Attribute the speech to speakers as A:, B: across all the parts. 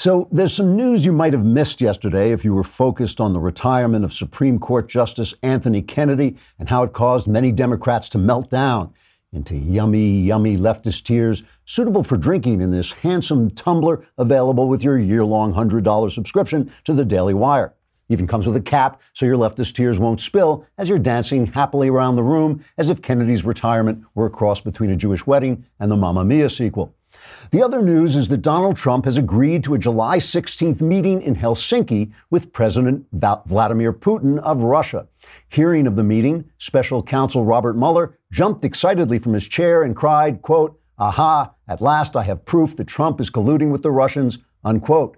A: So, there's some news you might have missed yesterday if you were focused on the retirement of Supreme Court Justice Anthony Kennedy and how it caused many Democrats to melt down into yummy, yummy leftist tears, suitable for drinking in this handsome tumbler available with your year long $100 subscription to the Daily Wire. Even comes with a cap so your leftist tears won't spill as you're dancing happily around the room as if Kennedy's retirement were a cross between a Jewish wedding and the Mamma Mia sequel. The other news is that Donald Trump has agreed to a July 16th meeting in Helsinki with President Vladimir Putin of Russia. Hearing of the meeting, special counsel Robert Mueller jumped excitedly from his chair and cried, quote, Aha, at last I have proof that Trump is colluding with the Russians, unquote.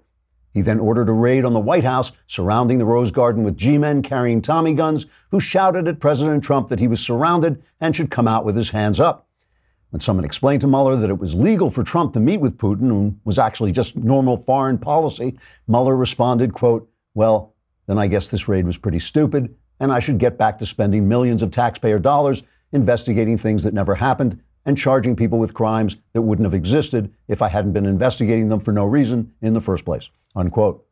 A: He then ordered a raid on the White House, surrounding the Rose Garden with G men carrying Tommy guns, who shouted at President Trump that he was surrounded and should come out with his hands up. When someone explained to Mueller that it was legal for Trump to meet with Putin and was actually just normal foreign policy, Mueller responded, quote, Well, then I guess this raid was pretty stupid, and I should get back to spending millions of taxpayer dollars investigating things that never happened and charging people with crimes that wouldn't have existed if I hadn't been investigating them for no reason in the first place. Unquote.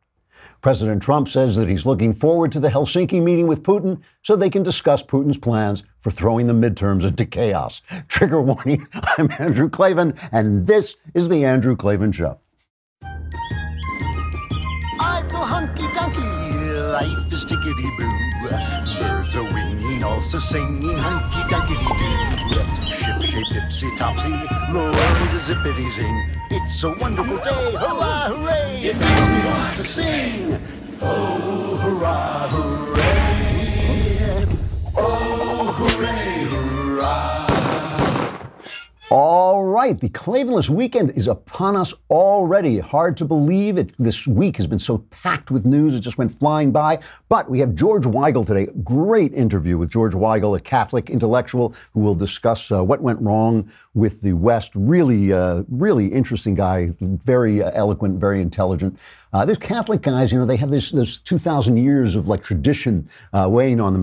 A: President Trump says that he's looking forward to the Helsinki meeting with Putin so they can discuss Putin's plans for throwing the midterms into chaos. Trigger warning I'm Andrew Klavan, and this is The Andrew Klavan Show.
B: I feel hunky dunky, life is tickety boo. Birds are winging, also singing hunky dunky doo shape tipsy topsy, the world is zippity zing. It's a wonderful day, hurrah, hooray! It makes me want to sing. Oh, hurrah, hooray!
A: All right, the Klavanless weekend is upon us already. Hard to believe it. This week has been so packed with news, it just went flying by. But we have George Weigel today. Great interview with George Weigel, a Catholic intellectual who will discuss uh, what went wrong with the West. Really, uh, really interesting guy, very uh, eloquent, very intelligent. Uh, there's Catholic guys, you know, they have this, this 2,000 years of like tradition uh, weighing on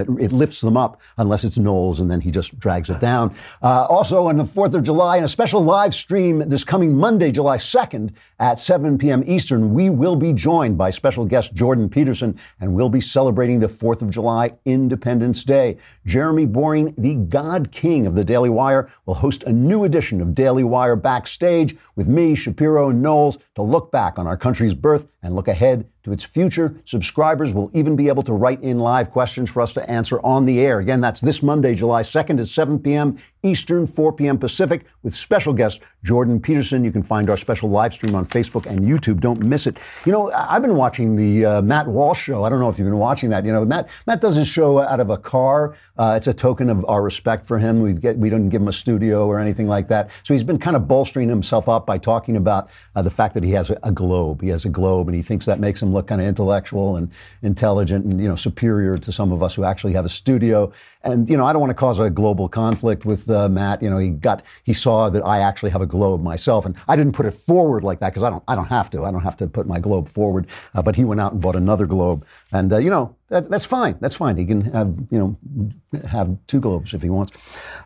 A: them. It, it, lifts them up unless it's Knowles, and then he just drags it down. Also, on the 4th of July, in a special live stream this coming Monday, July 2nd at 7 p.m. Eastern, we will be joined by special guest Jordan Peterson, and we'll be celebrating the 4th of July Independence Day. Jeremy Boring, the God King of the Daily Wire, will host a new edition of Daily Wire Backstage with me, Shapiro, and Knowles to look back on our country's birth and look ahead to its future. Subscribers will even be able to write in live questions for us to answer on the air. Again, that's this Monday, July 2nd at 7 p.m. Eastern, 4 p.m. Pacific, with special guest Jordan Peterson. You can find our special live stream on Facebook and YouTube. Don't miss it. You know, I've been watching the uh, Matt Walsh show. I don't know if you've been watching that. You know, Matt Matt does his show out of a car. Uh, it's a token of our respect for him. We get we don't give him a studio or anything like that. So he's been kind of bolstering himself up by talking about uh, the fact that he has a, a globe. He has a globe, and he thinks that makes him look kind of intellectual and intelligent and you know superior to some of us who actually have a studio. And you know, I don't want to cause a global conflict with uh, Matt. You know, he got he saw that I actually have a globe myself, and I didn't put it forward like that because I don't I don't have to. I don't have to put my globe forward. Uh, but he went out and bought another globe, and uh, you know that, that's fine. That's fine. He can have you know have two globes if he wants.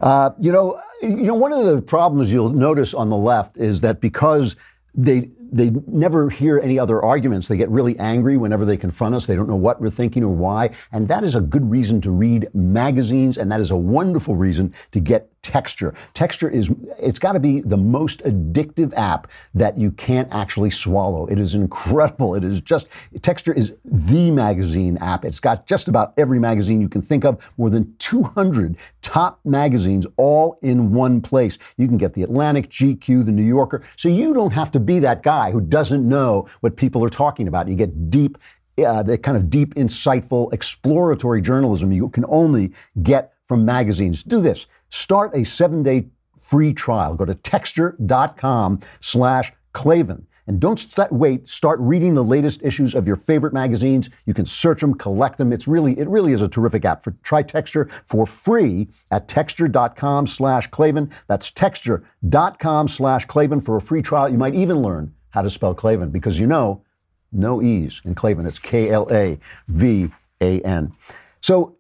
A: Uh, you know, you know one of the problems you'll notice on the left is that because they they never hear any other arguments. They get really angry whenever they confront us. They don't know what we're thinking or why. And that is a good reason to read magazines, and that is a wonderful reason to get Texture. Texture is, it's got to be the most addictive app that you can't actually swallow. It is incredible. It is just, Texture is the magazine app. It's got just about every magazine you can think of, more than 200 top magazines all in one place. You can get the Atlantic, GQ, the New Yorker. So you don't have to be that guy who doesn't know what people are talking about. You get deep uh, the kind of deep, insightful, exploratory journalism you can only get from magazines. Do this. Start a seven-day free trial. Go to texture.com slash Klavan. And don't st- wait. Start reading the latest issues of your favorite magazines. You can search them, collect them. It's really, it really is a terrific app. For try Texture for free at texture.com slash Klavan. That's texture.com slash Klavan for a free trial. You might even learn how to spell Klavan because you know, no E's in Klavan. It's K L A V A N. So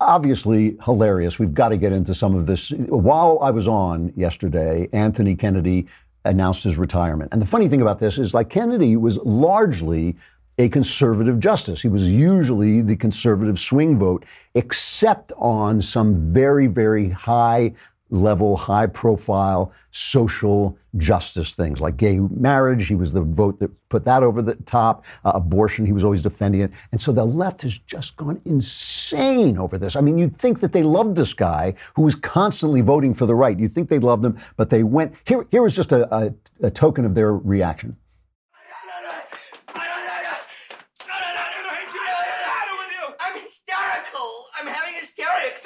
A: obviously hilarious. We've got to get into some of this. While I was on yesterday, Anthony Kennedy announced his retirement. And the funny thing about this is, like Kennedy was largely a conservative justice. He was usually the conservative swing vote, except on some very, very high level, high profile social justice things like gay marriage. He was the vote that put that over the top. Uh, abortion, he was always defending it. And so the left has just gone insane over this. I mean, you'd think that they loved this guy who was constantly voting for the right. You'd think they loved him, but they went. Here, here was just a, a, a token of their reaction.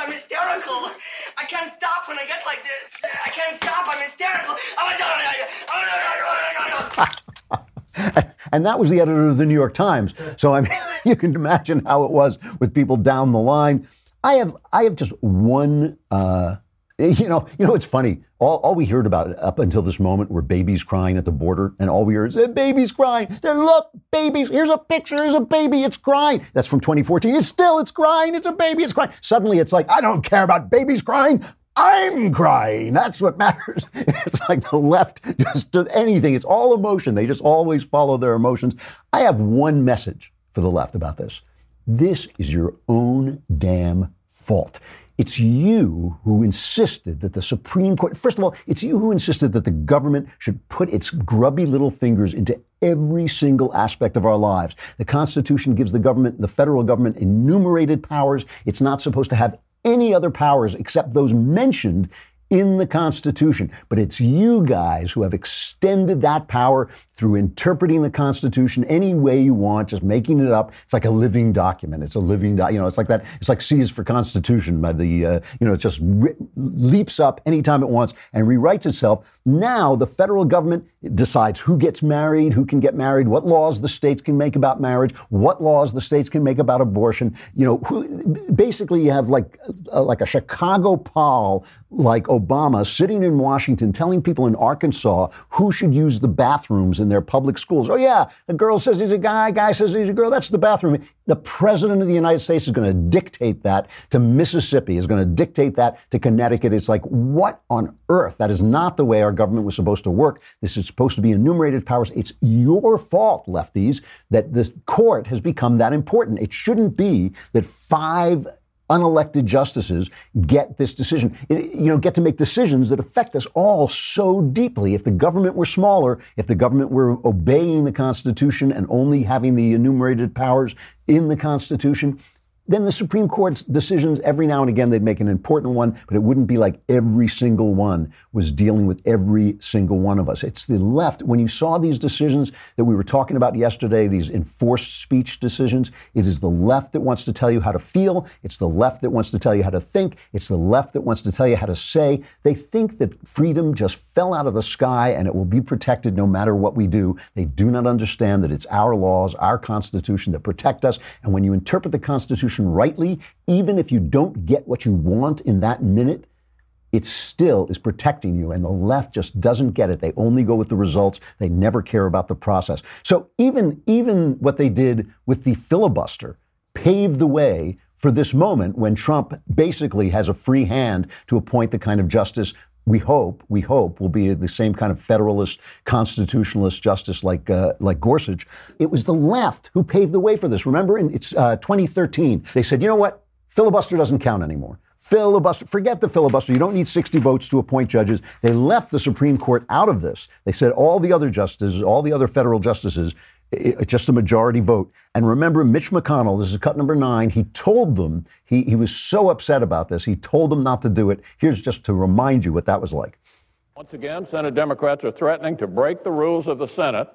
C: I'm hysterical. I can't stop when I get like this. I can't stop. I'm hysterical.
A: and that was the editor of the New York Times. So I mean, you can imagine how it was with people down the line. I have I have just one. Uh, you know, you know, it's funny. All, all we heard about up until this moment were babies crying at the border, and all we heard is babies crying. There, look, babies. Here's a picture. Here's a baby. It's crying. That's from 2014. It's still, it's crying. It's a baby. It's crying. Suddenly, it's like I don't care about babies crying. I'm crying. That's what matters. It's like the left just anything. It's all emotion. They just always follow their emotions. I have one message for the left about this. This is your own damn fault. It's you who insisted that the Supreme Court, first of all, it's you who insisted that the government should put its grubby little fingers into every single aspect of our lives. The Constitution gives the government, the federal government, enumerated powers. It's not supposed to have any other powers except those mentioned in the Constitution. But it's you guys who have extended that power through interpreting the Constitution any way you want, just making it up. It's like a living document. It's a living, you know, it's like that. It's like C is for Constitution by the, uh, you know, it just re- leaps up anytime it wants and rewrites itself. Now the federal government decides who gets married, who can get married, what laws the states can make about marriage, what laws the states can make about abortion. You know, who, basically you have like, uh, like a Chicago pol, like Obama sitting in Washington telling people in Arkansas who should use the bathrooms in their public schools. Oh, yeah, a girl says he's a guy, guy says he's a girl. That's the bathroom. The president of the United States is going to dictate that to Mississippi, is going to dictate that to Connecticut. It's like, what on earth? That is not the way our government was supposed to work. This is supposed to be enumerated powers. It's your fault, lefties, that this court has become that important. It shouldn't be that five unelected justices get this decision, you know, get to make decisions that affect us all so deeply. If the government were smaller, if the government were obeying the Constitution and only having the enumerated powers in the Constitution, then the Supreme Court's decisions, every now and again, they'd make an important one, but it wouldn't be like every single one was dealing with every single one of us. It's the left. When you saw these decisions that we were talking about yesterday, these enforced speech decisions, it is the left that wants to tell you how to feel. It's the left that wants to tell you how to think. It's the left that wants to tell you how to say. They think that freedom just fell out of the sky and it will be protected no matter what we do. They do not understand that it's our laws, our Constitution that protect us. And when you interpret the Constitution, Rightly, even if you don't get what you want in that minute, it still is protecting you. And the left just doesn't get it. They only go with the results. They never care about the process. So even, even what they did with the filibuster paved the way for this moment when Trump basically has a free hand to appoint the kind of justice we hope, we hope, will be the same kind of federalist, constitutionalist justice like uh, like Gorsuch. It was the left who paved the way for this. Remember, in it's uh, 2013, they said, you know what, filibuster doesn't count anymore. Filibuster, forget the filibuster. You don't need 60 votes to appoint judges. They left the Supreme Court out of this. They said all the other justices, all the other federal justices, Uh, just a majority vote. And remember, Mitch McConnell, this is cut number nine, he told them, he, he was so upset about this, he told them not to do it. Here's just to remind you what that was like.
D: Once again, Senate Democrats are threatening to break the rules of the Senate,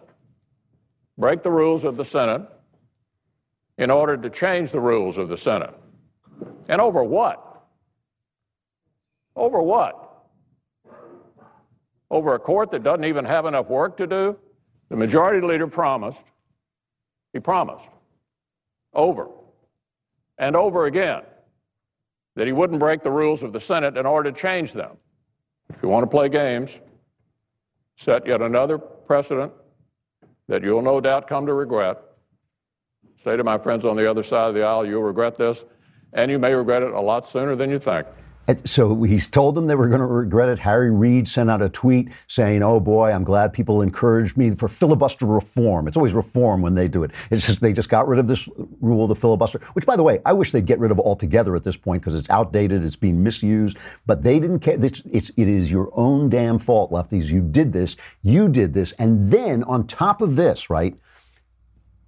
D: break the rules of the Senate in order to change the rules of the Senate. And over what? Over what? Over a court that doesn't even have enough work to do? The majority leader promised, he promised, over and over again, that he wouldn't break the rules of the Senate in order to change them. If you want to play games, set yet another precedent that you'll no doubt come to regret. Say to my friends on the other side of the aisle, you'll regret this, and you may regret it a lot sooner than you think.
A: So he's told them they were going to regret it. Harry Reid sent out a tweet saying, "Oh boy, I'm glad people encouraged me for filibuster reform." It's always reform when they do it. It's just they just got rid of this rule, the filibuster, which, by the way, I wish they'd get rid of altogether at this point because it's outdated, it's being misused. But they didn't care. It's, it's it is your own damn fault, lefties. You did this. You did this, and then on top of this, right?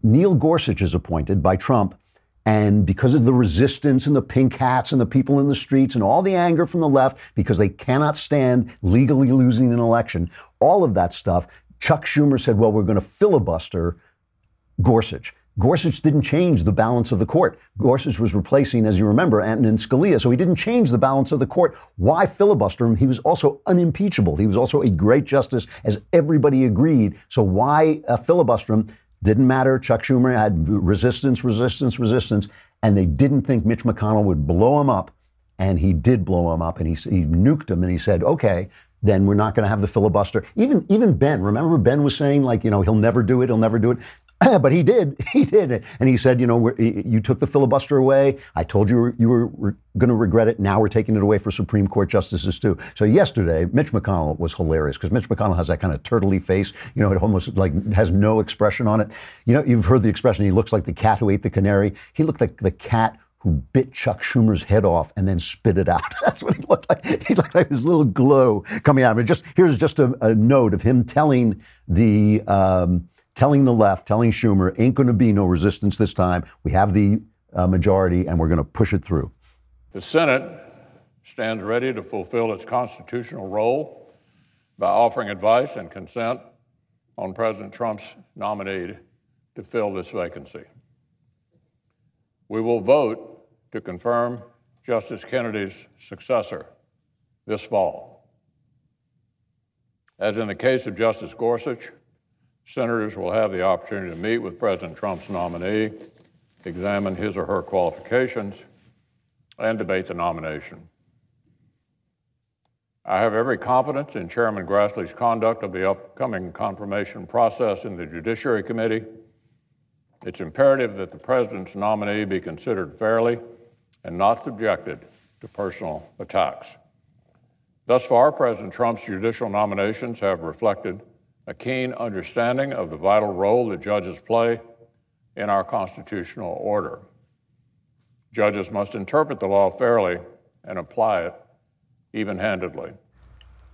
A: Neil Gorsuch is appointed by Trump and because of the resistance and the pink hats and the people in the streets and all the anger from the left, because they cannot stand legally losing an election, all of that stuff, Chuck Schumer said, well, we're going to filibuster Gorsuch. Gorsuch didn't change the balance of the court. Gorsuch was replacing, as you remember, Antonin Scalia, so he didn't change the balance of the court. Why filibuster him? He was also unimpeachable. He was also a great justice, as everybody agreed. So why uh, filibuster him? Didn't matter. Chuck Schumer had resistance, resistance, resistance, and they didn't think Mitch McConnell would blow him up, and he did blow him up, and he, he nuked him, and he said, "Okay, then we're not going to have the filibuster." Even even Ben, remember Ben was saying like, you know, he'll never do it, he'll never do it. but he did. He did. And he said, you know, you took the filibuster away. I told you you were, going to regret it. Now we're taking it away for Supreme Court justices too. So yesterday, Mitch McConnell was hilarious because Mitch McConnell has that kind of turtley face. You know, it almost like has no expression on it. You know, you've heard the expression, he looks like the cat who ate the canary. He looked like the cat who bit Chuck Schumer's head off and then spit it out. That's what he looked like. He looked like this little glow coming out of him. Just here's just a, a note of him telling the um, telling the left, telling Schumer, ain't going to be no resistance this time. We have the uh, majority and we're going to push it through.
D: The Senate stands ready to fulfill its constitutional role by offering advice and consent on President Trump's nominee to fill this vacancy. We will vote to confirm Justice Kennedy's successor this fall. As in the case of Justice Gorsuch, Senators will have the opportunity to meet with President Trump's nominee, examine his or her qualifications, and debate the nomination. I have every confidence in Chairman Grassley's conduct of the upcoming confirmation process in the Judiciary Committee. It's imperative that the President's nominee be considered fairly and not subjected to personal attacks. Thus far, President Trump's judicial nominations have reflected a keen understanding of the vital role that judges play in our constitutional order. Judges must interpret the law fairly and apply it even handedly.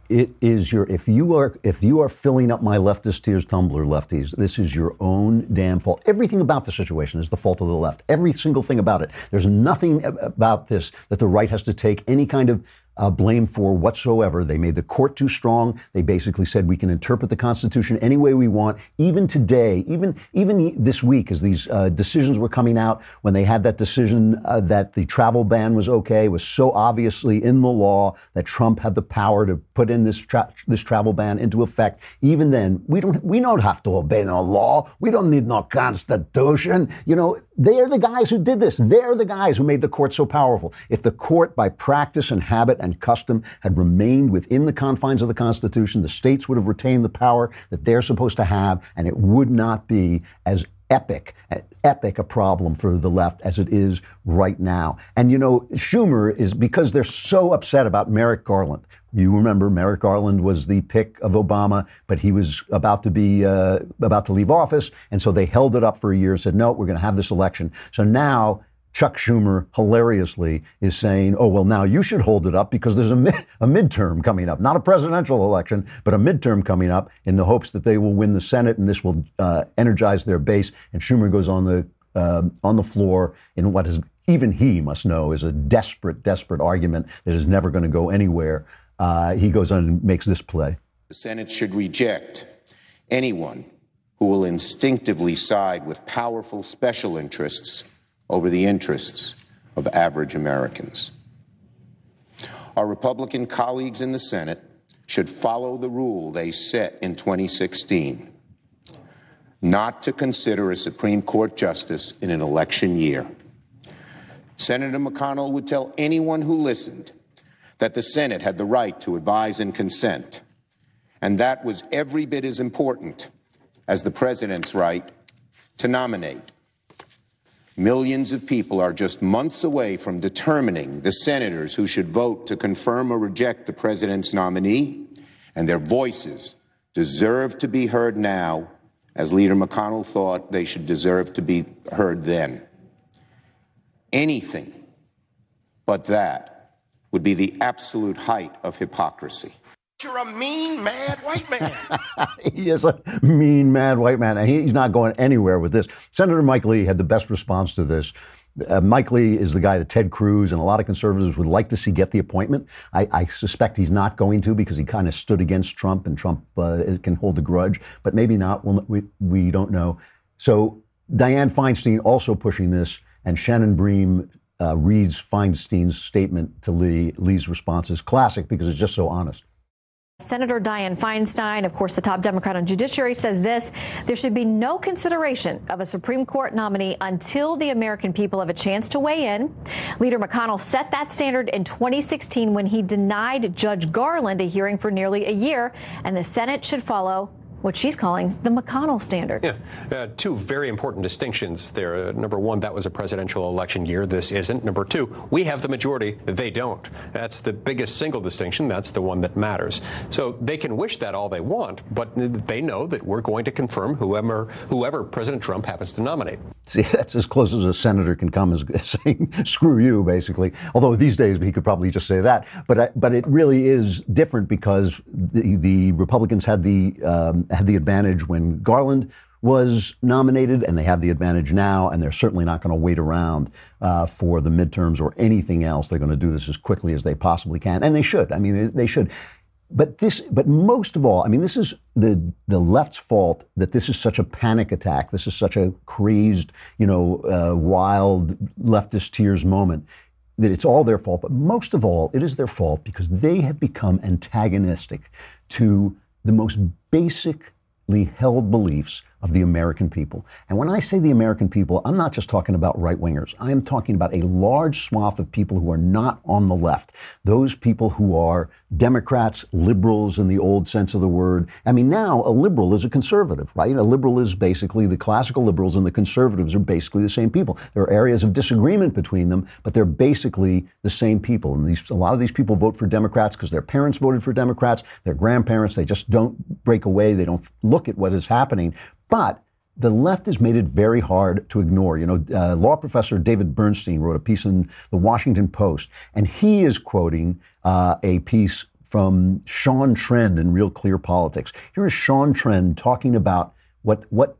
A: It is your if you are if you are filling up my leftist tears tumbler lefties, this is your own damn fault. Everything about the situation is the fault of the left. Every single thing about it. There's nothing about this that the right has to take any kind of uh, blame for whatsoever. They made the court too strong. They basically said we can interpret the Constitution any way we want. Even today, even even this week, as these uh, decisions were coming out, when they had that decision uh, that the travel ban was okay, was so obviously in the law that Trump had the power to put in this tra- this travel ban into effect. Even then, we don't we don't have to obey no law. We don't need no constitution. You know, they're the guys who did this. They're the guys who made the court so powerful. If the court, by practice and habit and custom, had remained within the confines of the Constitution, the states would have retained the power that they're supposed to have, and it would not be as epic, epic a problem for the left as it is right now. And you know, Schumer is because they're so upset about Merrick Garland. You remember Merrick Garland was the pick of Obama, but he was about to be uh, about to leave office, and so they held it up for a year. Said no, we're going to have this election. So now Chuck Schumer hilariously is saying, oh, well, now you should hold it up because there's a, mid- a midterm coming up, not a presidential election, but a midterm coming up in the hopes that they will win the Senate and this will uh, energize their base. And Schumer goes on the, uh, on the floor in what is, even he must know, is a desperate, desperate argument that is never going to go anywhere. Uh, he goes on and makes this play.
E: The Senate should reject anyone who will instinctively side with powerful special interests over the interests of average Americans. Our Republican colleagues in the Senate should follow the rule they set in 2016 not to consider a Supreme Court justice in an election year. Senator McConnell would tell anyone who listened that the Senate had the right to advise and consent, and that was every bit as important as the president's right to nominate. Millions of people are just months away from determining the senators who should vote to confirm or reject the president's nominee, and their voices deserve to be heard now, as Leader McConnell thought they should deserve to be heard then. Anything but that would be the absolute height of hypocrisy.
B: You're a mean, mad white man.
A: he is a mean, mad white man, and he's not going anywhere with this. Senator Mike Lee had the best response to this. Uh, Mike Lee is the guy that Ted Cruz and a lot of conservatives would like to see get the appointment. I, I suspect he's not going to because he kind of stood against Trump, and Trump uh, can hold a grudge, but maybe not. We'll, we we don't know. So Dianne Feinstein also pushing this, and Shannon Bream uh, reads Feinstein's statement to Lee. Lee's response is classic because it's just so honest.
F: Senator Dianne Feinstein, of course, the top Democrat on Judiciary, says this there should be no consideration of a Supreme Court nominee until the American people have a chance to weigh in. Leader McConnell set that standard in 2016 when he denied Judge Garland a hearing for nearly a year, and the Senate should follow what she's calling the McConnell standard.
G: Yeah, uh, two very important distinctions there. Uh, number one, that was a presidential election year. This isn't. Number two, we have the majority. They don't. That's the biggest single distinction. That's the one that matters. So they can wish that all they want, but they know that we're going to confirm whoever whoever President Trump happens to nominate.
A: See, that's as close as a senator can come as saying "screw you," basically. Although these days he could probably just say that. But but it really is different because the the Republicans had the um, had the advantage when Garland was nominated, and they have the advantage now, and they're certainly not going to wait around uh, for the midterms or anything else. They're going to do this as quickly as they possibly can, and they should. I mean, they, should. But this, but most of all, I mean, this is the the left's fault that this is such a panic attack. This is such a crazed, you know, uh, wild leftist tears moment that it's all their fault. But most of all, it is their fault because they have become antagonistic to the most basically held beliefs of the American people. And when I say the American people, I'm not just talking about right wingers. I am talking about a large swath of people who are not on the left. Those people who are Democrats, liberals in the old sense of the word. I mean, now a liberal is a conservative, right? A liberal is basically the classical liberals and the conservatives are basically the same people. There are areas of disagreement between them, but they're basically the same people. And these, a lot of these people vote for Democrats because their parents voted for Democrats, their grandparents, they just don't break away. They don't look at what is happening. But the left has made it very hard to ignore. You know, uh, law professor David Bernstein wrote a piece in the Washington Post, and he is quoting uh, a piece from Sean Trende in Real Clear Politics. Here is Sean Trende talking about what what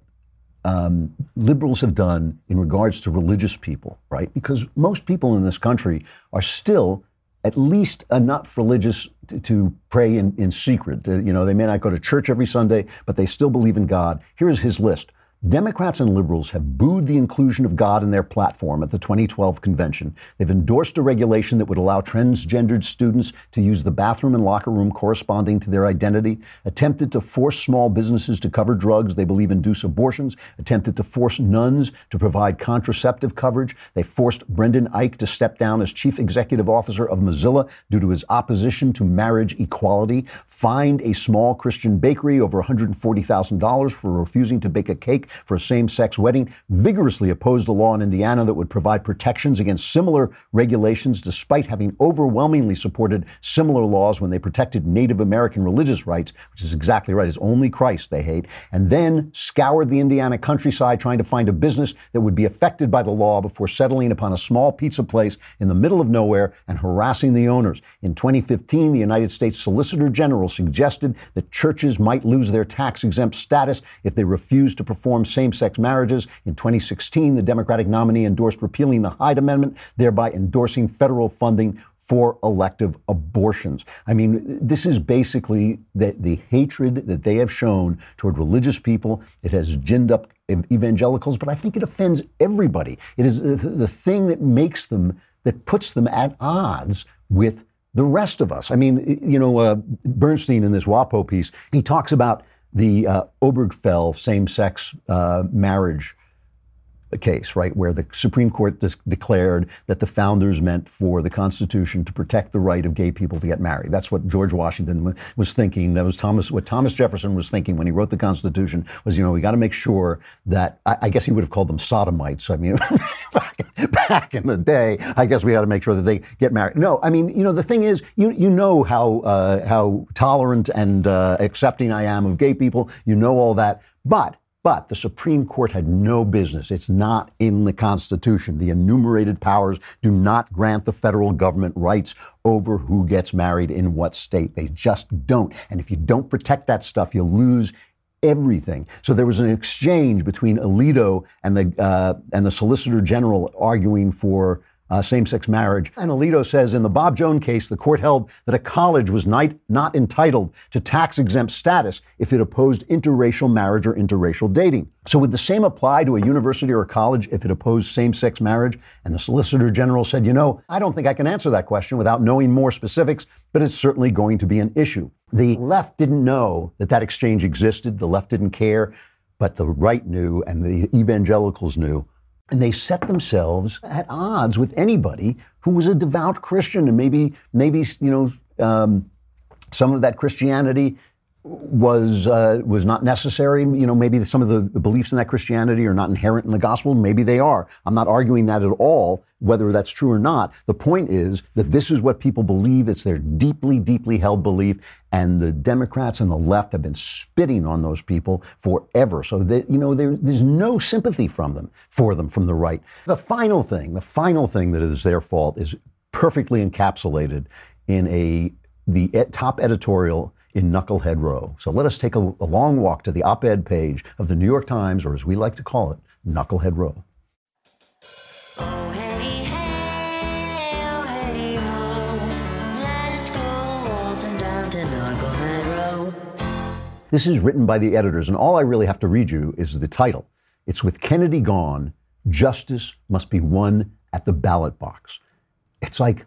A: um, liberals have done in regards to religious people, right? Because most people in this country are still at least enough religious to, to pray in, in secret. Uh, you know, they may not go to church every Sunday, but they still believe in God. Here's his list Democrats and liberals have booed the inclusion of God in their platform at the 2012 convention. They've endorsed a regulation that would allow transgendered students to use the bathroom and locker room corresponding to their identity, attempted to force small businesses to cover drugs they believe induce abortions, attempted to force nuns to provide contraceptive coverage. They forced Brendan Eich to step down as chief executive officer of Mozilla due to his opposition to marriage equality, fined a small Christian bakery over $140,000 for refusing to bake a cake for a same sex wedding, vigorously opposed a law in Indiana that would provide protections against similar regulations, despite having overwhelmingly supported similar laws when they protected Native American religious rights, which is exactly right. It's only Christ they hate. And then scoured the Indiana countryside trying to find a business that would be affected by the law before settling upon a small pizza place in the middle of nowhere and harassing the owners. In 2015, the United States Solicitor General suggested that churches might lose their tax exempt status if they refused to perform same sex marriages. In 2016, the Democratic nominee endorsed repealing the Hyde Amendment, thereby endorsing federal funding for elective abortions. I mean, this is basically the, the hatred that they have shown toward religious people. It has ginned up evangelicals, but I think it offends everybody. It is the, the thing that makes them, that puts them at odds with the rest of us. I mean, you know, uh, Bernstein in this WAPO piece, he talks about the uh, Obergefell same sex uh, marriage case, right, where the Supreme Court dis- declared that the founders meant for the Constitution to protect the right of gay people to get married. That's what George Washington was thinking. That was Thomas, what Thomas Jefferson was thinking when he wrote the Constitution was, you know, we got to make sure that, I, I, guess he would have called them sodomites. I mean, back, back, in the day, I guess we got to make sure that they get married. No, I mean, you know, the thing is, you, you know how, uh, how tolerant and uh, accepting I am of gay people. You know all that. But but the Supreme Court had no business. It's not in the Constitution. The enumerated powers do not grant the federal government rights over who gets married in what state. They just don't. And if you don't protect that stuff, you lose everything. So there was an exchange between Alito and the uh, and the Solicitor General arguing for uh, same sex marriage. And Alito says in the Bob Jones case, the court held that a college was not, not entitled to tax exempt status if it opposed interracial marriage or interracial dating. So, would the same apply to a university or a college if it opposed same sex marriage? And the Solicitor General said, you know, I don't think I can answer that question without knowing more specifics, but it's certainly going to be an issue. The left didn't know that that exchange existed, the left didn't care, but the right knew and the evangelicals knew. And they set themselves at odds with anybody who was a devout Christian, and maybe, maybe you know, um, some of that Christianity was uh, was not necessary. You know, maybe some of the beliefs in that Christianity are not inherent in the gospel. Maybe they are. I'm not arguing that at all, whether that's true or not. The point is that this is what people believe. It's their deeply, deeply held belief, and the Democrats and the left have been spitting on those people forever. So that you know, there, there's no sympathy from them for them from the right. The final thing, the final thing that is their fault is perfectly encapsulated in a the top editorial in Knucklehead Row. So let us take a, a long walk to the op ed page of the New York Times, or as we like to call it, Knucklehead Row. This is written by the editors, and all I really have to read you is the title. It's with Kennedy gone, justice must be won at the ballot box. It's like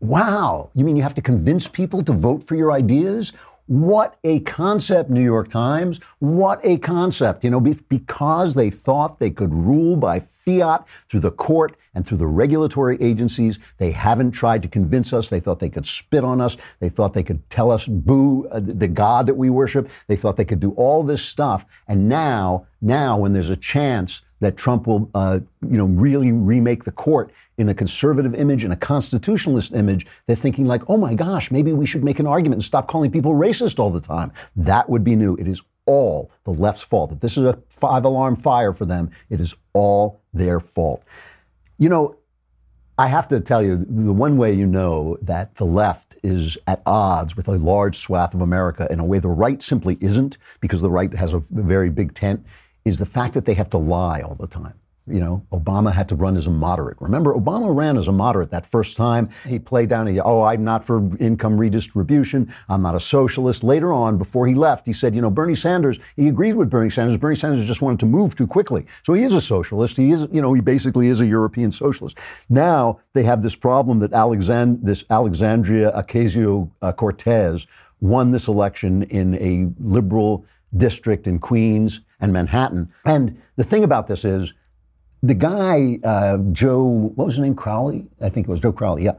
A: Wow. You mean you have to convince people to vote for your ideas? What a concept, New York Times. What a concept. You know, because they thought they could rule by fiat through the court and through the regulatory agencies, they haven't tried to convince us. They thought they could spit on us. They thought they could tell us, boo, uh, the God that we worship. They thought they could do all this stuff. And now, now, when there's a chance that Trump will, uh, you know, really remake the court in a conservative image and a constitutionalist image, they're thinking like, oh my gosh, maybe we should make an argument and stop calling people racist all the time. That would be new. It is all the left's fault. If this is a five alarm fire for them, it is all their fault. You know, I have to tell you, the one way you know that the left is at odds with a large swath of America in a way the right simply isn't, because the right has a very big tent, is the fact that they have to lie all the time. You know, Obama had to run as a moderate. Remember, Obama ran as a moderate that first time. He played down, he, oh, I'm not for income redistribution. I'm not a socialist. Later on, before he left, he said, you know, Bernie Sanders, he agreed with Bernie Sanders. Bernie Sanders just wanted to move too quickly. So he is a socialist. He is, you know, he basically is a European socialist. Now they have this problem that Alexand- this Alexandria Ocasio Cortez won this election in a liberal district in Queens and Manhattan. And the thing about this is, the guy, uh, Joe, what was his name? Crowley? I think it was Joe Crowley. Yeah.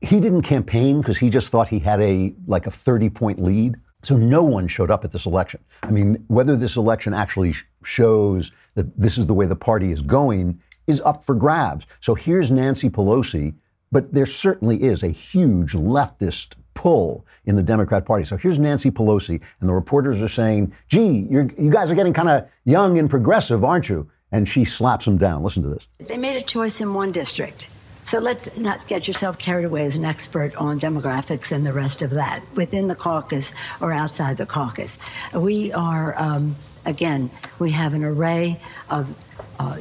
A: He didn't campaign because he just thought he had a like a 30 point lead. So no one showed up at this election. I mean, whether this election actually sh- shows that this is the way the party is going is up for grabs. So here's Nancy Pelosi, but there certainly is a huge leftist pull in the Democrat Party. So here's Nancy Pelosi, and the reporters are saying, gee, you guys are getting kind of young and progressive, aren't you? and she slaps them down. Listen to this.
H: They made a choice in one district. So let not get yourself carried away as an expert on demographics and the rest of that within the caucus or outside the caucus. We are, um, again, we have an array of uh,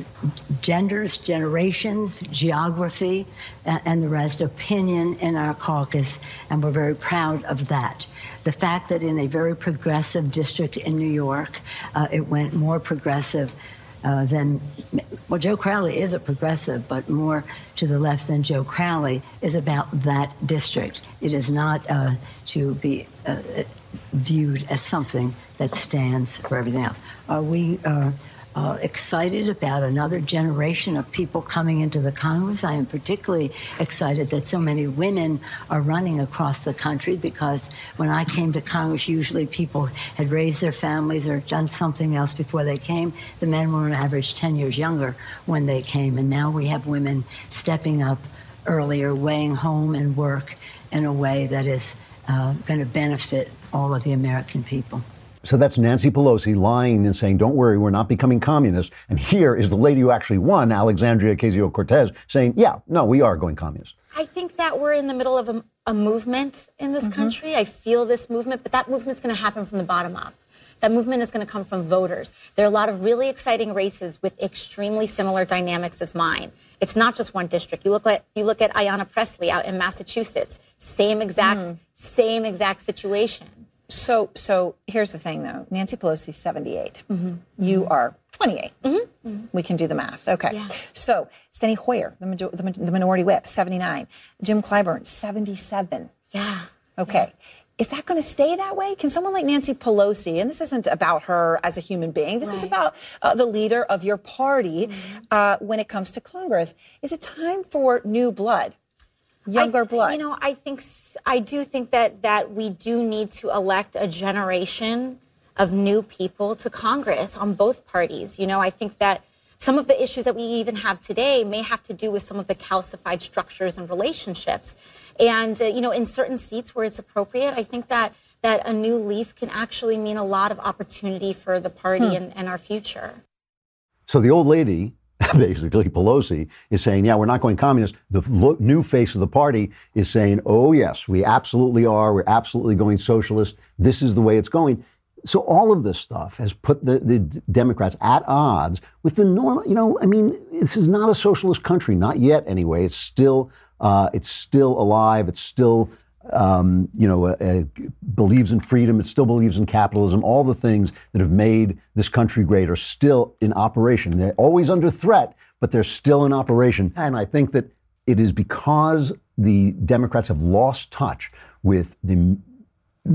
H: genders, generations, geography, and, and the rest, opinion in our caucus, and we're very proud of that. The fact that in a very progressive district in New York, uh, it went more progressive uh, than, well, Joe Crowley is a progressive, but more to the left than Joe Crowley is about that district. It is not uh, to be uh, viewed as something that stands for everything else. Are we uh, uh, excited about another generation of people coming into the Congress. I am particularly excited that so many women are running across the country because when I came to Congress, usually people had raised their families or done something else before they came. The men were on average 10 years younger when they came, and now we have women stepping up earlier, weighing home and work in a way that is uh, going to benefit all of the American people.
A: So that's Nancy Pelosi lying and saying, don't worry, we're not becoming communists. And here is the lady who actually won, Alexandria Ocasio Cortez, saying, yeah, no, we are going communist.
I: I think that we're in the middle of a, a movement in this mm-hmm. country. I feel this movement, but that movement's going to happen from the bottom up. That movement is going to come from voters. There are a lot of really exciting races with extremely similar dynamics as mine. It's not just one district. You look at you look at Ayanna Pressley out in Massachusetts. Same exact mm. same exact situation.
J: So, so here's the thing, though. Nancy Pelosi, 78. Mm-hmm. You mm-hmm. are 28. Mm-hmm. We can do the math. Okay. Yeah. So, Steny Hoyer, the, major- the, the, minority whip, 79. Jim Clyburn, 77.
I: Yeah.
J: Okay. Yeah. Is that going to stay that way? Can someone like Nancy Pelosi, and this isn't about her as a human being, this right. is about uh, the leader of your party mm-hmm. uh, when it comes to Congress, is it time for new blood? Younger
I: I,
J: blood.
I: You know, I think I do think that that we do need to elect a generation of new people to Congress on both parties. You know, I think that some of the issues that we even have today may have to do with some of the calcified structures and relationships. And uh, you know, in certain seats where it's appropriate, I think that that a new leaf can actually mean a lot of opportunity for the party hmm. and, and our future.
A: So the old lady basically Pelosi is saying, yeah, we're not going communist. The lo- new face of the party is saying, oh, yes, we absolutely are. We're absolutely going socialist. This is the way it's going. So all of this stuff has put the, the Democrats at odds with the normal. You know, I mean, this is not a socialist country, not yet anyway. It's still, uh, it's still alive. It's still um, you know, uh, uh, believes in freedom, it still believes in capitalism. All the things that have made this country great are still in operation. They're always under threat, but they're still in operation. And I think that it is because the Democrats have lost touch with the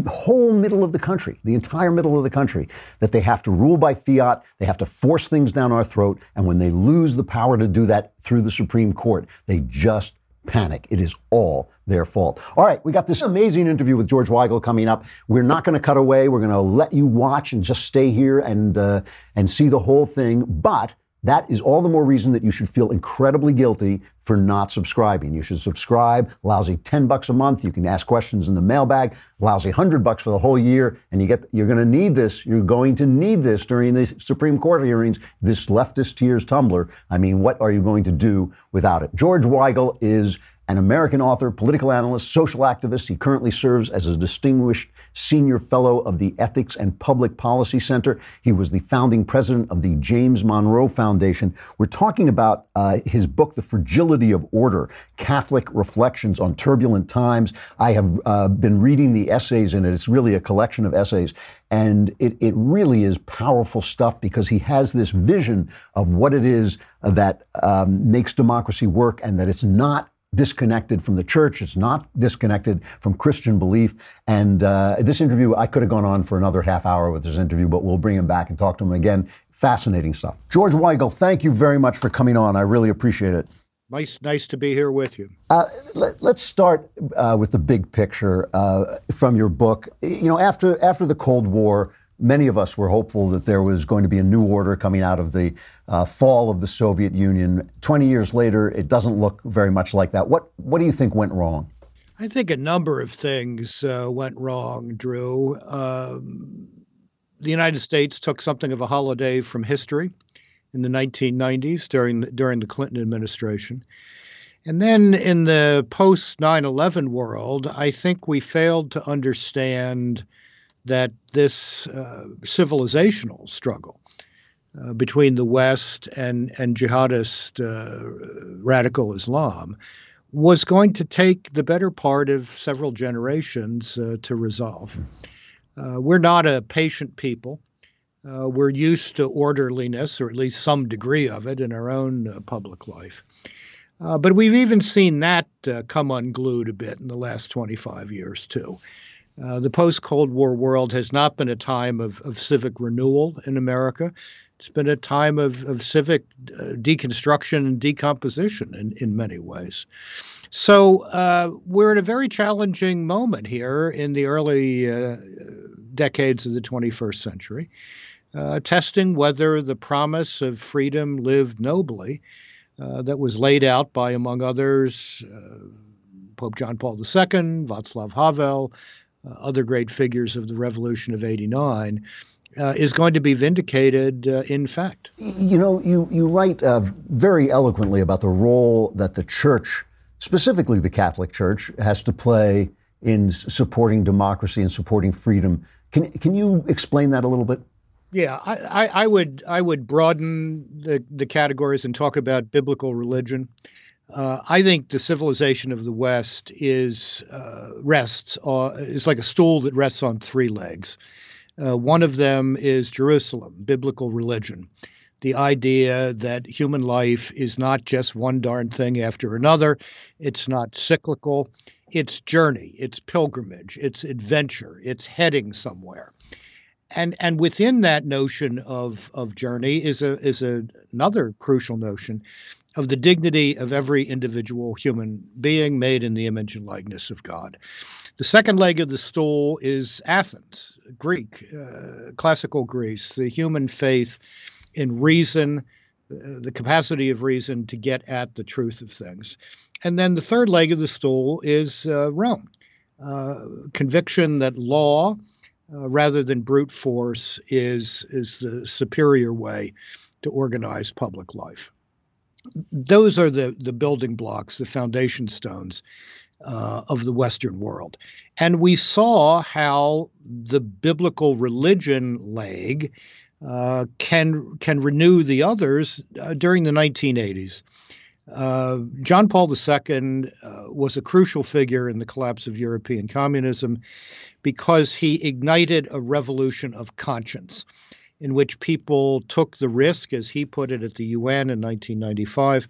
A: whole middle of the country, the entire middle of the country, that they have to rule by fiat, they have to force things down our throat, and when they lose the power to do that through the Supreme Court, they just panic. It is all their fault. All right, we got this amazing interview with George Weigel coming up. We're not going to cut away. We're going to let you watch and just stay here and uh, and see the whole thing. But that is all the more reason that you should feel incredibly guilty for not subscribing. You should subscribe. Lousy 10 bucks a month. You can ask questions in the mailbag. Lousy 100 bucks for the whole year. And you get, you're going to need this. You're going to need this during the Supreme Court hearings. This leftist tears tumbler. I mean, what are you going to do without it? George Weigel is an American author, political analyst, social activist. He currently serves as a distinguished senior fellow of the Ethics and Public Policy Center. He was the founding president of the James Monroe Foundation. We're talking about uh, his book, The Fragility of Order Catholic Reflections on Turbulent Times. I have uh, been reading the essays in it. It's really a collection of essays. And it, it really is powerful stuff because he has this vision of what it is that um, makes democracy work and that it's not disconnected from the church. It's not disconnected from Christian belief. And uh, this interview, I could have gone on for another half hour with this interview, but we'll bring him back and talk to him again. Fascinating stuff. George Weigel, thank you very much for coming on. I really appreciate it.
K: Nice, nice to be here with you.
A: Uh, let, us start uh, with the big picture uh, from your book. You know, after after the Cold War, many of us were hopeful that there was going to be a new order coming out of the uh, fall of the Soviet Union. 20 years later, it doesn't look very much like that. What, what do you think went wrong?
K: I think a number of things uh, went wrong, Drew. Um, the United States took something of a holiday from history in the 1990s during during the Clinton administration. And then in the post 9 11 world, I think we failed to understand that this uh, civilizational struggle uh, between the West and, and jihadist uh, radical Islam was going to take the better part of several generations uh, to resolve. Uh, we're not a patient people. Uh, we're used to orderliness, or at least some degree of it, in our own public life. but we've even seen that come unglued a bit in the last 25 years, too. Uh, the post Cold War world has not been a time of, of civic renewal in America. It's been a time of, of civic uh, deconstruction and decomposition in, in many ways. So uh, we're in a very challenging moment here in the early uh, decades of the 21st century, uh, testing whether the promise of freedom lived nobly that was laid out by, among others, Pope John Paul II, Václav Havel, other great figures of the Revolution of 89. Uh, is going to be vindicated uh, in fact.
A: You know, you, you write uh, very eloquently about the role that the church specifically the Catholic Church, has to play in supporting democracy and supporting freedom. Can can you explain that a little bit?
K: Yeah, I, I, I would I would broaden the, the categories and talk about biblical religion. Uh, I think the civilization of the West is uh, rests uh, is like a stool that rests on three legs. Uh, one of them is Jerusalem, biblical religion the idea that human life is not just one darn thing after another. It's not cyclical. It's journey, it's pilgrimage, it's adventure, it's heading somewhere. And and within that notion of of journey is a is a, another crucial notion of the dignity of every individual human being made in the image and likeness of God. The second leg of the stool is Athens, Greek, uh, classical Greece, the human faith in reason, uh, the capacity of reason to get at the truth of things. And then the third leg of the stool is uh, Rome, uh, conviction that law, uh, rather than brute force, is is the superior way to organize public life. Those are the the building blocks, the foundation stones. Uh, of the Western world. And we saw how the biblical religion leg uh, can can renew the others uh, during the 1980s. Uh, John Paul II uh, was a crucial figure in the collapse of European communism because he ignited a revolution of conscience in which people took the risk, as he put it at the UN in 1995,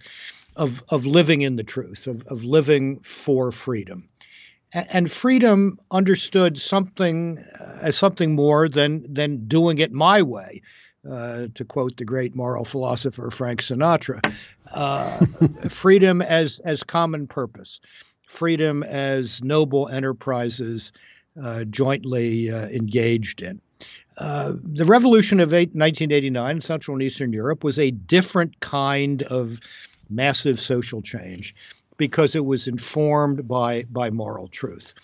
K: of, of living in the truth, of, of living for freedom and freedom understood something uh, as something more than than doing it my way. Uh, to quote the great moral philosopher Frank Sinatra, uh, freedom as as common purpose, freedom as noble enterprises uh, jointly uh, engaged in. Uh, the revolution of eight, 1989 in Central and Eastern Europe was a different kind of massive social change because it was informed by by moral truth.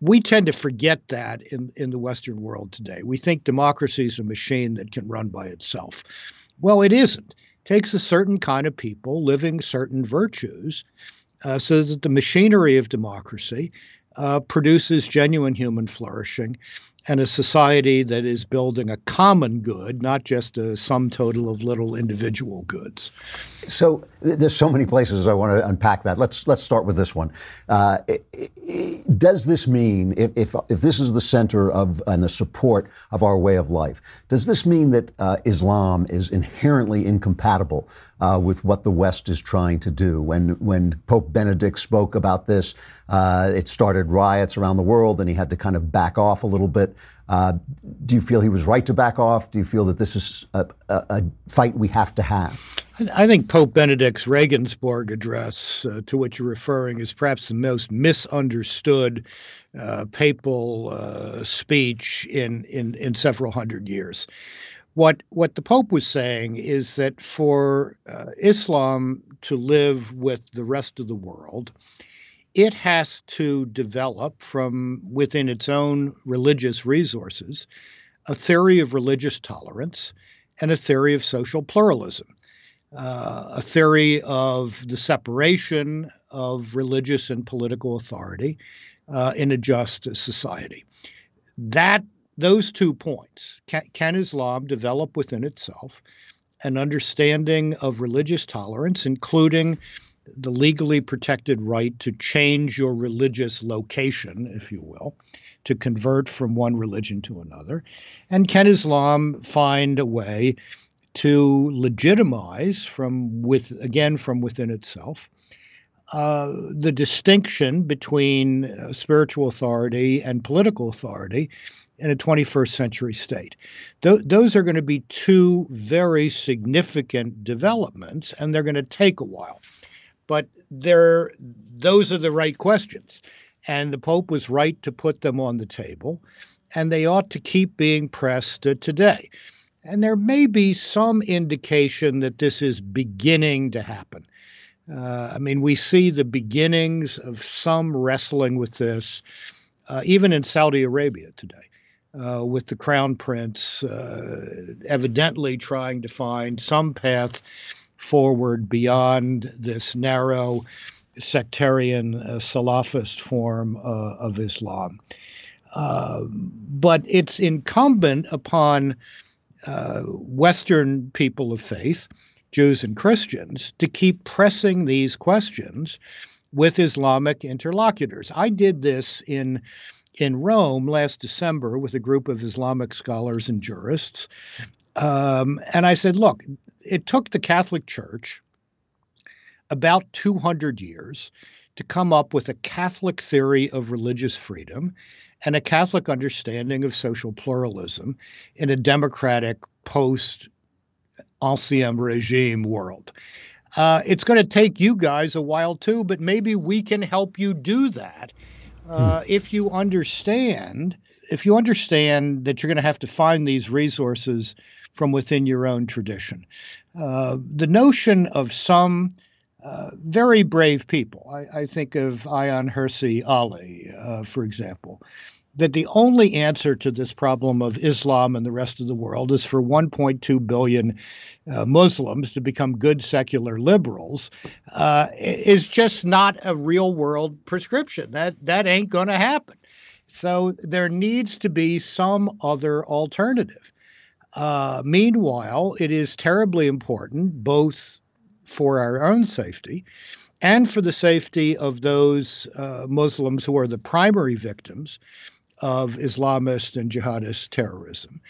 K: We tend to forget that in, in the Western world today. We think democracy is a machine that can run by itself. Well, it isn't. It takes a certain kind of people living certain virtues uh, so that the machinery of democracy uh, produces genuine human flourishing and a society that is building a common good, not just a sum total of little individual goods.
A: So there's so many places I want to unpack that. Let's let's start with this one. Uh, does this mean if, if, if this is the center of and the support of our way of life, does this mean that uh, Islam is inherently incompatible uh, with what the West is trying to do? When when Pope Benedict spoke about this, uh, it started riots around the world, and he had to kind of back off a little bit. Uh, do you feel he was right to back off? Do you feel that this is a, a, a fight we have to have?
K: I think Pope Benedict's Regensburg address, uh, to which you're referring, is perhaps the most misunderstood uh, papal uh, speech in, in, in several hundred years. What what the Pope was saying is that for uh, Islam to live with the rest of the world, it has to develop from within its own religious resources a theory of religious tolerance and a theory of social pluralism uh, a theory of the separation of religious and political authority uh, in a just society. That those two points can, can Islam develop within itself an understanding of religious tolerance, including the legally protected right to change your religious location, if you will, to convert from one religion to another? And can Islam find a way to legitimize from with again from within itself uh, the distinction between uh, spiritual authority and political authority in a 21st century state. Th- those are going to be two very significant developments, and they're going to take a while. But those are the right questions. And the Pope was right to put them on the table, and they ought to keep being pressed today. And there may be some indication that this is beginning to happen. Uh, I mean, we see the beginnings of some wrestling with this, uh, even in Saudi Arabia today uh, with the crown prince uh, evidently trying to find some path forward beyond this narrow sectarian uh, Salafist form uh, of Islam. Um, but it's incumbent upon uh, Western people of faith, Jews and Christians, to keep pressing these questions with Islamic interlocutors. I did this in in Rome last December with a group of Islamic scholars and jurists. Um, and I said, look, it took the Catholic Church about 200 years to come up with a Catholic theory of religious freedom and a Catholic understanding of social pluralism in a democratic post ancien regime world. Uh, it's going to take you guys a while too, but maybe we can help you do that uh, hmm. if you understand if you understand that you're going to have to find these resources from within your own tradition. Uh, the notion of some uh, very brave people, I, I, think of Ayaan Hirsi Ali, uh, for example, that the only answer to this problem of Islam and the rest of the world is for 1.2 billion uh, Muslims to become good secular liberals uh, is just not a real world prescription. That that ain't going to happen. So there needs to be some other alternative. Uh, meanwhile, it is terribly important both for our own safety and for the safety of those uh, Muslims who are the primary victims of Islamist and jihadist terrorism,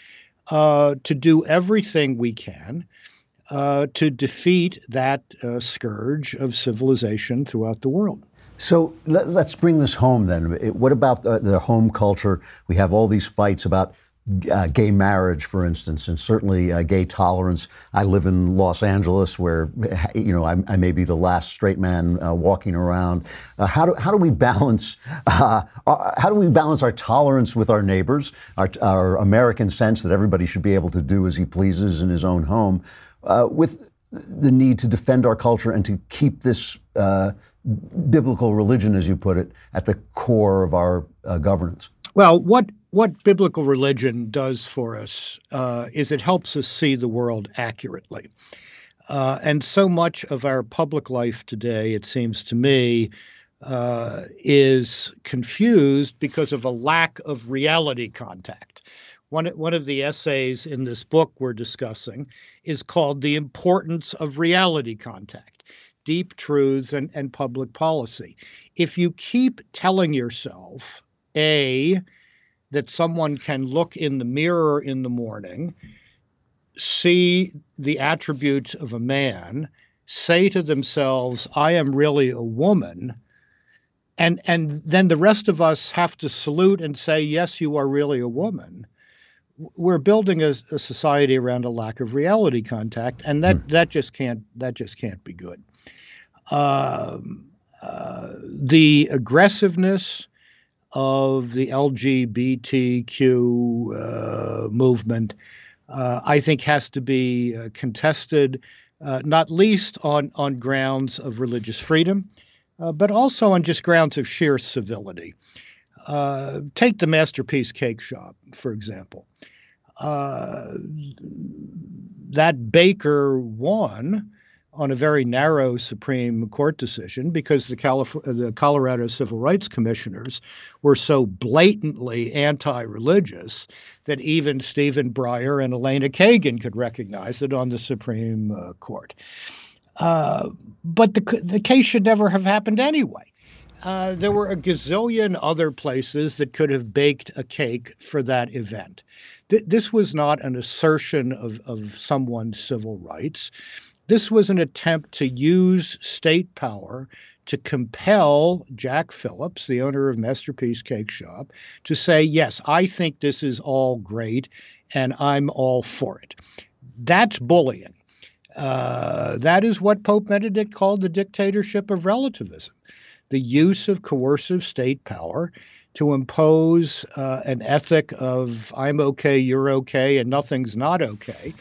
K: uh, to do everything we can uh, to defeat that uh, scourge of civilization throughout the world.
A: So let, us bring this home then. What about the, the, home culture? We have all these fights about uh, gay marriage, for instance, and certainly uh, gay tolerance. I live in Los Angeles, where you know I, I may be the last straight man uh, walking around. Uh, how do how do we balance uh, uh, how do we balance our tolerance with our neighbors, our, our American sense that everybody should be able to do as he pleases in his own home, with the need to defend our culture and to keep this biblical religion, as you put it, at the core of our governance?
K: Well, what what biblical religion does for us uh, is it helps us see the world accurately. Uh, and so much of our public life today, it seems to me, uh, is confused because of a lack of reality contact. One, one of the essays in this book we're discussing is called The Importance of Reality Contact Deep Truths and, and Public Policy. If you keep telling yourself, A, that someone can look in the mirror in the morning, see the attributes of a man, say to themselves, I am really a woman. And, and then the rest of us have to salute and say, Yes, you are really a woman. We're building a, a society around a lack of reality contact, and that, mm. that just can't that just can't be good. Um, uh, the aggressiveness of the LGBTQ uh, movement, uh, I think, has to be uh, contested, uh, not least on, on grounds of religious freedom, uh, but also on just grounds of sheer civility. Take the Masterpiece Cake Shop, for example. that baker won on a very narrow Supreme Court decision because the, Calif- the Colorado Civil Rights Commissioners were so blatantly anti religious that even Stephen Breyer and Elena Kagan could recognize it on the Supreme uh, Court. Uh, but the, the case should never have happened anyway. Uh, there were a gazillion other places that could have baked a cake for that event. Th- this was not an assertion of, of someone's civil rights This was an attempt to use state power to compel Jack Phillips, the owner of Masterpiece Cake Shop, to say, Yes, I think this is all great and I'm all for it. That's bullying. Uh, that is what Pope Benedict called the dictatorship of relativism the use of coercive state power to impose uh, an ethic of I'm okay, you're okay, and nothing's not okay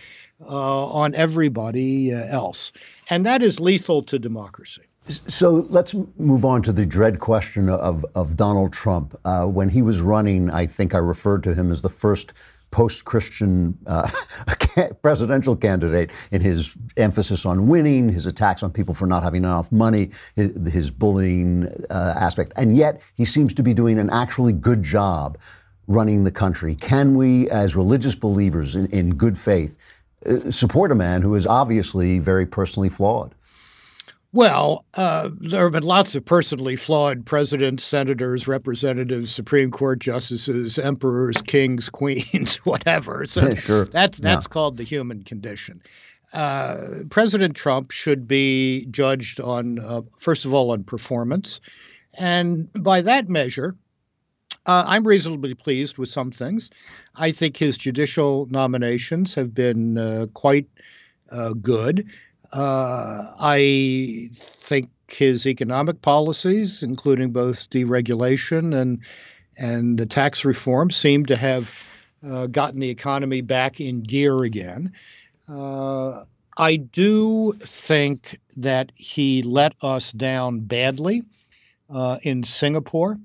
K: on everybody uh, else. And that is lethal to democracy.
A: So let's move on to the dread question of, of Donald Trump. Uh, when he was running, I think I referred to him as the first post Christian uh, presidential candidate in his emphasis on winning, his attacks on people for not having enough money, his, his bullying uh, aspect. And yet he seems to be doing an actually good job running the country. Can we, as religious believers in, in good faith, uh, support a man who is obviously very personally flawed?
K: Well, uh, there have been lots of personally flawed presidents, senators, representatives, Supreme Court justices, emperors, kings, queens, whatever. So
A: sure.
K: That, that's yeah. called the human condition. Uh, President Trump should be judged on, uh, first of all, on performance. And by that measure, uh, I'm reasonably pleased with some things. I think his judicial nominations have been uh, quite uh, good. Uh, I think his economic policies, including both deregulation and and the tax reform, seem to have uh, gotten the economy back in gear again. Uh, I do think that he let us down badly in Singapore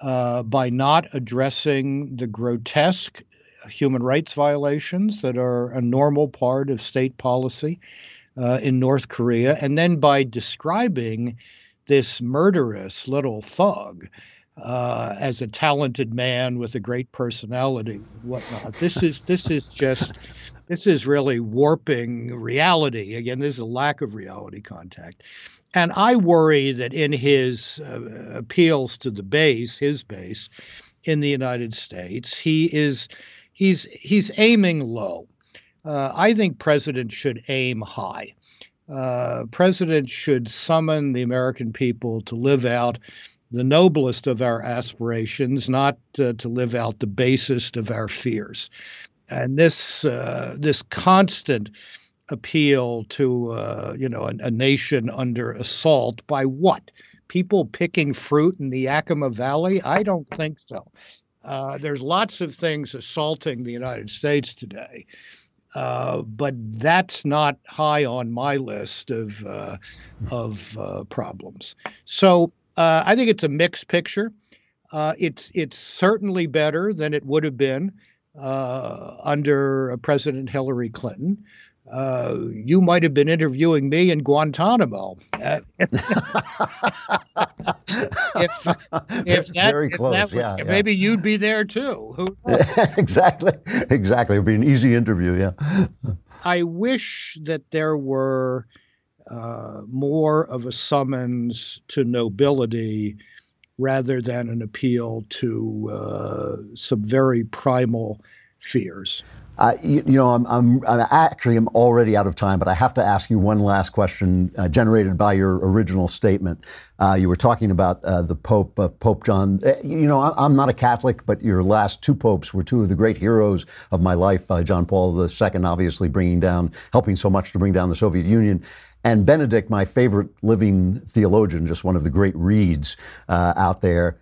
K: uh, by not addressing the grotesque human rights violations that are a normal part of state policy uh, in North Korea, and then by describing this murderous little thug uh, as a talented man with a great personality, whatnot. This is this is just this is really warping reality. Again, there's a lack of reality contact. And I worry that in his uh, appeals to the base, his base in the United States, he is he's he's aiming low. Uh, I think presidents should aim high. Uh, presidents should summon the American people to live out the noblest of our aspirations, not uh, to live out the basest of our fears. And this uh, this constant appeal to uh, you know a, a, nation under assault by what people picking fruit in the Yakima Valley? I don't think so. Uh, there's lots of things assaulting the United States today, uh, but that's not high on my list of uh, of uh, problems. So uh, I think it's a mixed picture. it's it's certainly better than it would have been under President Hillary Clinton uh, you might have been interviewing me in Guantanamo. Uh, if, if, that,
A: Very close,
K: if
A: yeah, yeah,
K: Maybe you'd be there too.
A: exactly, exactly. It'd be an easy interview, yeah.
K: I wish that there were uh, more of a summons to nobility rather than an appeal to uh, some very primal fears.
A: Uh, you, you, know, I'm, I'm, I'm, actually I'm already out of time, but I have to ask you one last question uh, generated by your original statement. Uh, you were talking about uh, the Pope, uh, Pope John. Uh, you know, I'm not a Catholic, but your last two popes were two of the great heroes of my life. John Paul II, obviously bringing down, helping so much to bring down the Soviet Union, and Benedict, my favorite living theologian, just one of the great reads out there.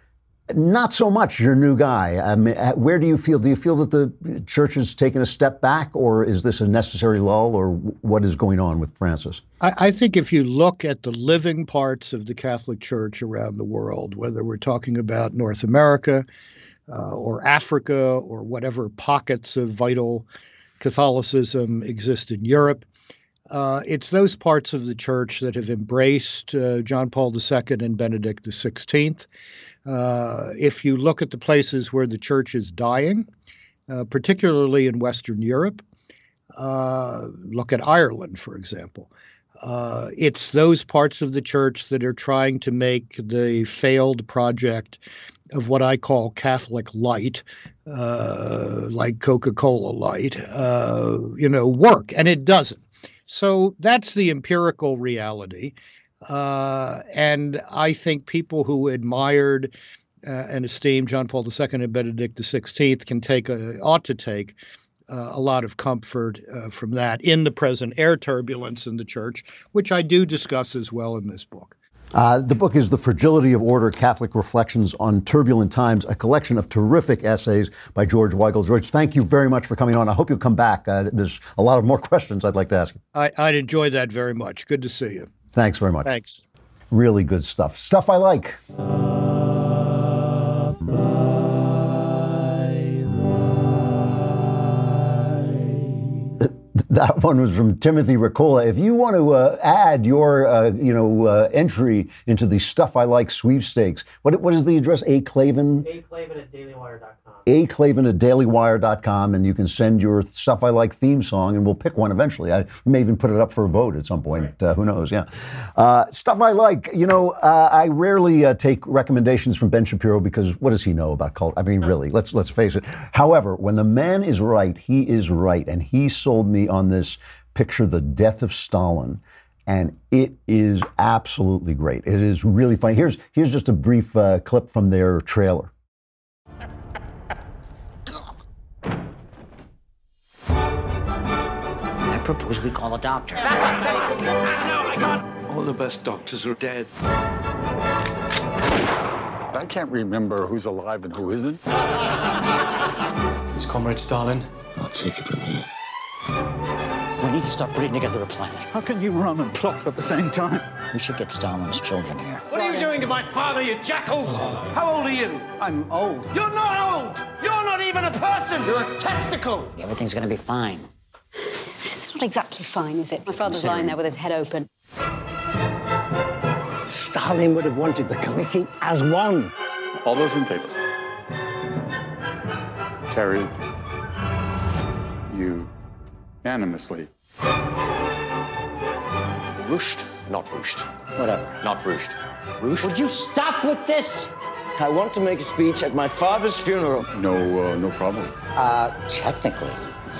A: Not so much your new guy. I mean, uh, where do you feel? Do you feel that the church has taken a step back, or is this a necessary lull, or what is going on with Francis?
K: I, I think if you look at the living parts of the Catholic Church around the world, whether we're talking about North America uh, or Africa or whatever pockets of vital Catholicism exist in Europe, uh, it's those parts of the church that have embraced uh, John Paul II and Benedict XVI. Uh, if you look at the places where the church is dying, uh, particularly in Western Europe, uh, look at Ireland, for example. Uh, it's those parts of the church that are trying to make the failed project of what I call Catholic light, uh, like Coca Cola light, you know, work. And it doesn't. So that's the empirical reality. Uh, and I think people who admired uh, and esteemed John Paul II and Benedict XVI can take a, ought to take uh, a lot of comfort uh, from that in the present air turbulence in the church, which I do discuss as well in this book.
A: Uh, the book is The Fragility of Order Catholic Reflections on Turbulent Times, a collection of terrific essays by George Weigel. George, thank you very much for coming on. I hope you'll come back. Uh, there's a lot of more questions I'd like to ask you.
K: I'd enjoy that very much. Good to see you.
A: Thanks very much.
K: Thanks.
A: Really good stuff. Stuff I like. That one was from Timothy Ricola. If you want to uh, add your, uh, you know, uh, entry into the stuff I like sweepstakes, what what is the address? A Klavan.
L: A Klavan at dailywire.com.
A: A Klavan at dailywire.com, and you can send your stuff I like theme song, and we'll pick one eventually. I may even put it up for a vote at some point. Uh, who knows? Yeah. Uh, stuff I like. You know, uh, I rarely uh, take recommendations from Ben Shapiro because what does he know about cult? I mean, really, let's let's face it. However, when the man is right, he is right, and he sold me on this picture, the death of Stalin and it is absolutely great. It is really funny. Here's here's just a brief uh, clip from their trailer.
M: I propose we call a doctor.
N: All the best doctors are dead. I can't remember who's alive and who isn't.
O: It's Comrade Stalin.
M: I'll take it from here. We need to start putting together a plan.
N: How can you run and plot at the same time?
M: We should get Stalin's children here.
P: What are you doing to my father, you jackals? How old are you?
M: I'm old.
P: You're not old! You're not even a person! You're a testicle!
M: Everything's gonna be fine.
Q: This is not exactly fine, is it? My father's lying there with his head open.
R: Stalin would have wanted the committee as one.
N: All those in favor? Carried. Unanimously.
M: Rushed, not Rushed. Whatever. Not Rushed. Rushed?
R: Would you stop with this? I want to make a speech at my father's funeral.
N: No, uh, no problem.
M: Uh, technically,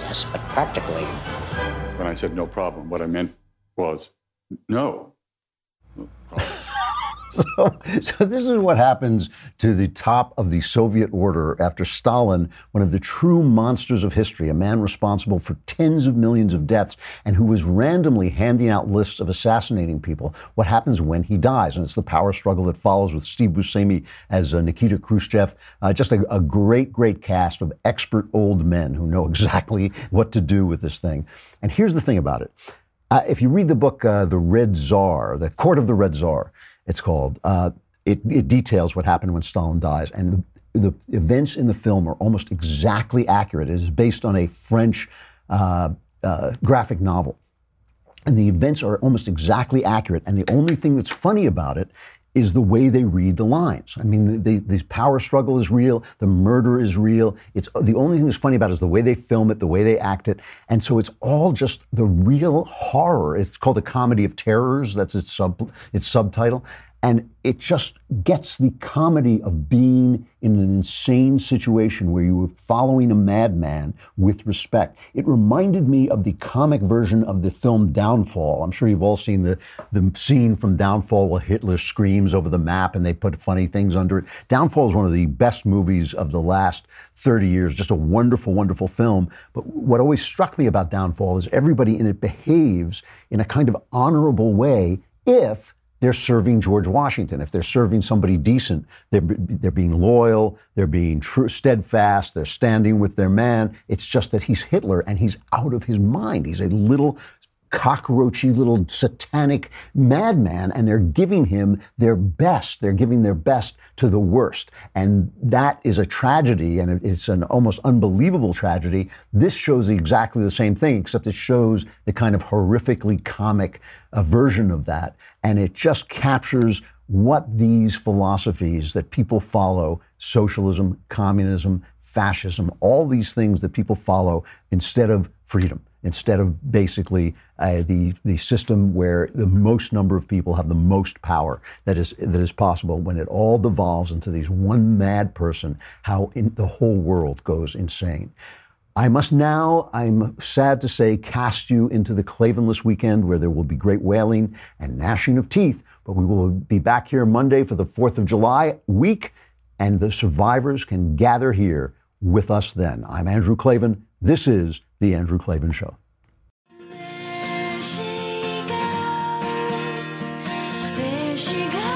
M: yes, but practically.
N: When I said no problem, what I meant was no.
A: So, so this is what happens to the top of the Soviet order after Stalin, one of the true monsters of history, a man responsible for tens of millions of deaths and who was randomly handing out lists of assassinating people. What happens when he dies? And it's the power struggle that follows with Steve Buscemi as uh, Nikita Khrushchev. Uh, just a, a great, great cast of expert old men who know exactly what to do with this thing. And here's the thing about it. Uh, if you read the book, uh, The Red Czar, The Court of the Red Czar, it's called. Uh, it, it, details what happened when Stalin dies, and the, the, events in the film are almost exactly accurate. It is based on a French uh, uh, graphic novel, and the events are almost exactly accurate. And the only thing that's funny about it is the way they read the lines. I mean, the, the, power struggle is real, the murder is real. It's the only thing that's funny about it is the way they film it, the way they act it, and so it's all just the real horror. It's called a comedy of terrors. That's its sub its subtitle, and it just gets the comedy of being in an insane situation where you were following a madman with respect. It reminded me of the comic version of the film Downfall. I'm sure you've all seen the, the scene from Downfall where Hitler screams over the map and they put funny things under it. Downfall is one of the best movies of the last 30 years, just a wonderful, wonderful film. But what always struck me about Downfall is everybody in it behaves in a kind of honorable way if they're serving George Washington. If they're serving somebody decent, they're, they're being loyal, they're being true, steadfast, they're standing with their man. It's just that he's Hitler and he's out of his mind. He's a little cockroachy little satanic madman, and they're giving him their best. They're giving their best to the worst. And that is a tragedy, and it's an almost unbelievable tragedy. This shows exactly the same thing, except it shows the kind of horrifically comic uh, version of that. And it just captures what these philosophies that people follow socialism, communism, fascism, all these things that people follow instead of freedom instead of basically uh, the the system where the most number of people have the most power that is that is possible when it all devolves into these one mad person how the whole world goes insane I must now, I'm sad to say, cast you into the Klavanless weekend where there will be great wailing and gnashing of teeth. But we will be back here Monday for the 4th of July week, and the survivors can gather here with us then. I'm Andrew Klavan. This is The Andrew Klavan Show.
L: There she goes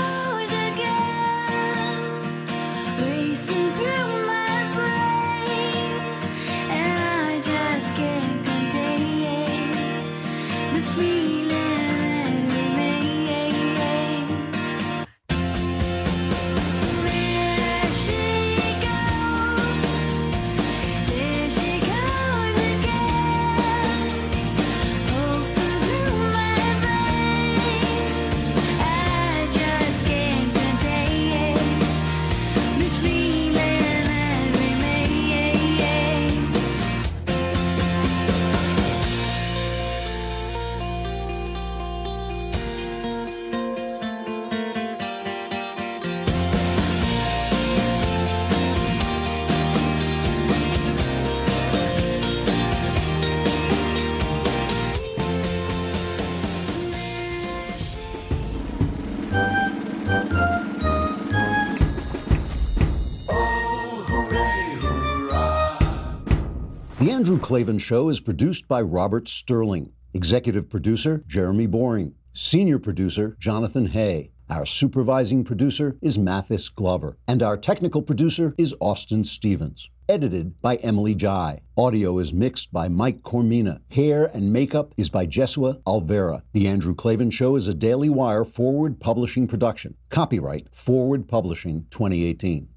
A: Andrew Klavan Show is produced by Robert Sterling, executive producer Jeremy Boring, senior producer Jonathan Hay. Our supervising producer is Mathis Glover, and our technical producer is Austin Stevens. Edited by Emily Jai. Audio is mixed by Mike Coromina. Hair and makeup is by Jesua Alvera. The Andrew Klavan Show is a Daily Wire forward publishing production. Copyright Forward Publishing 2018.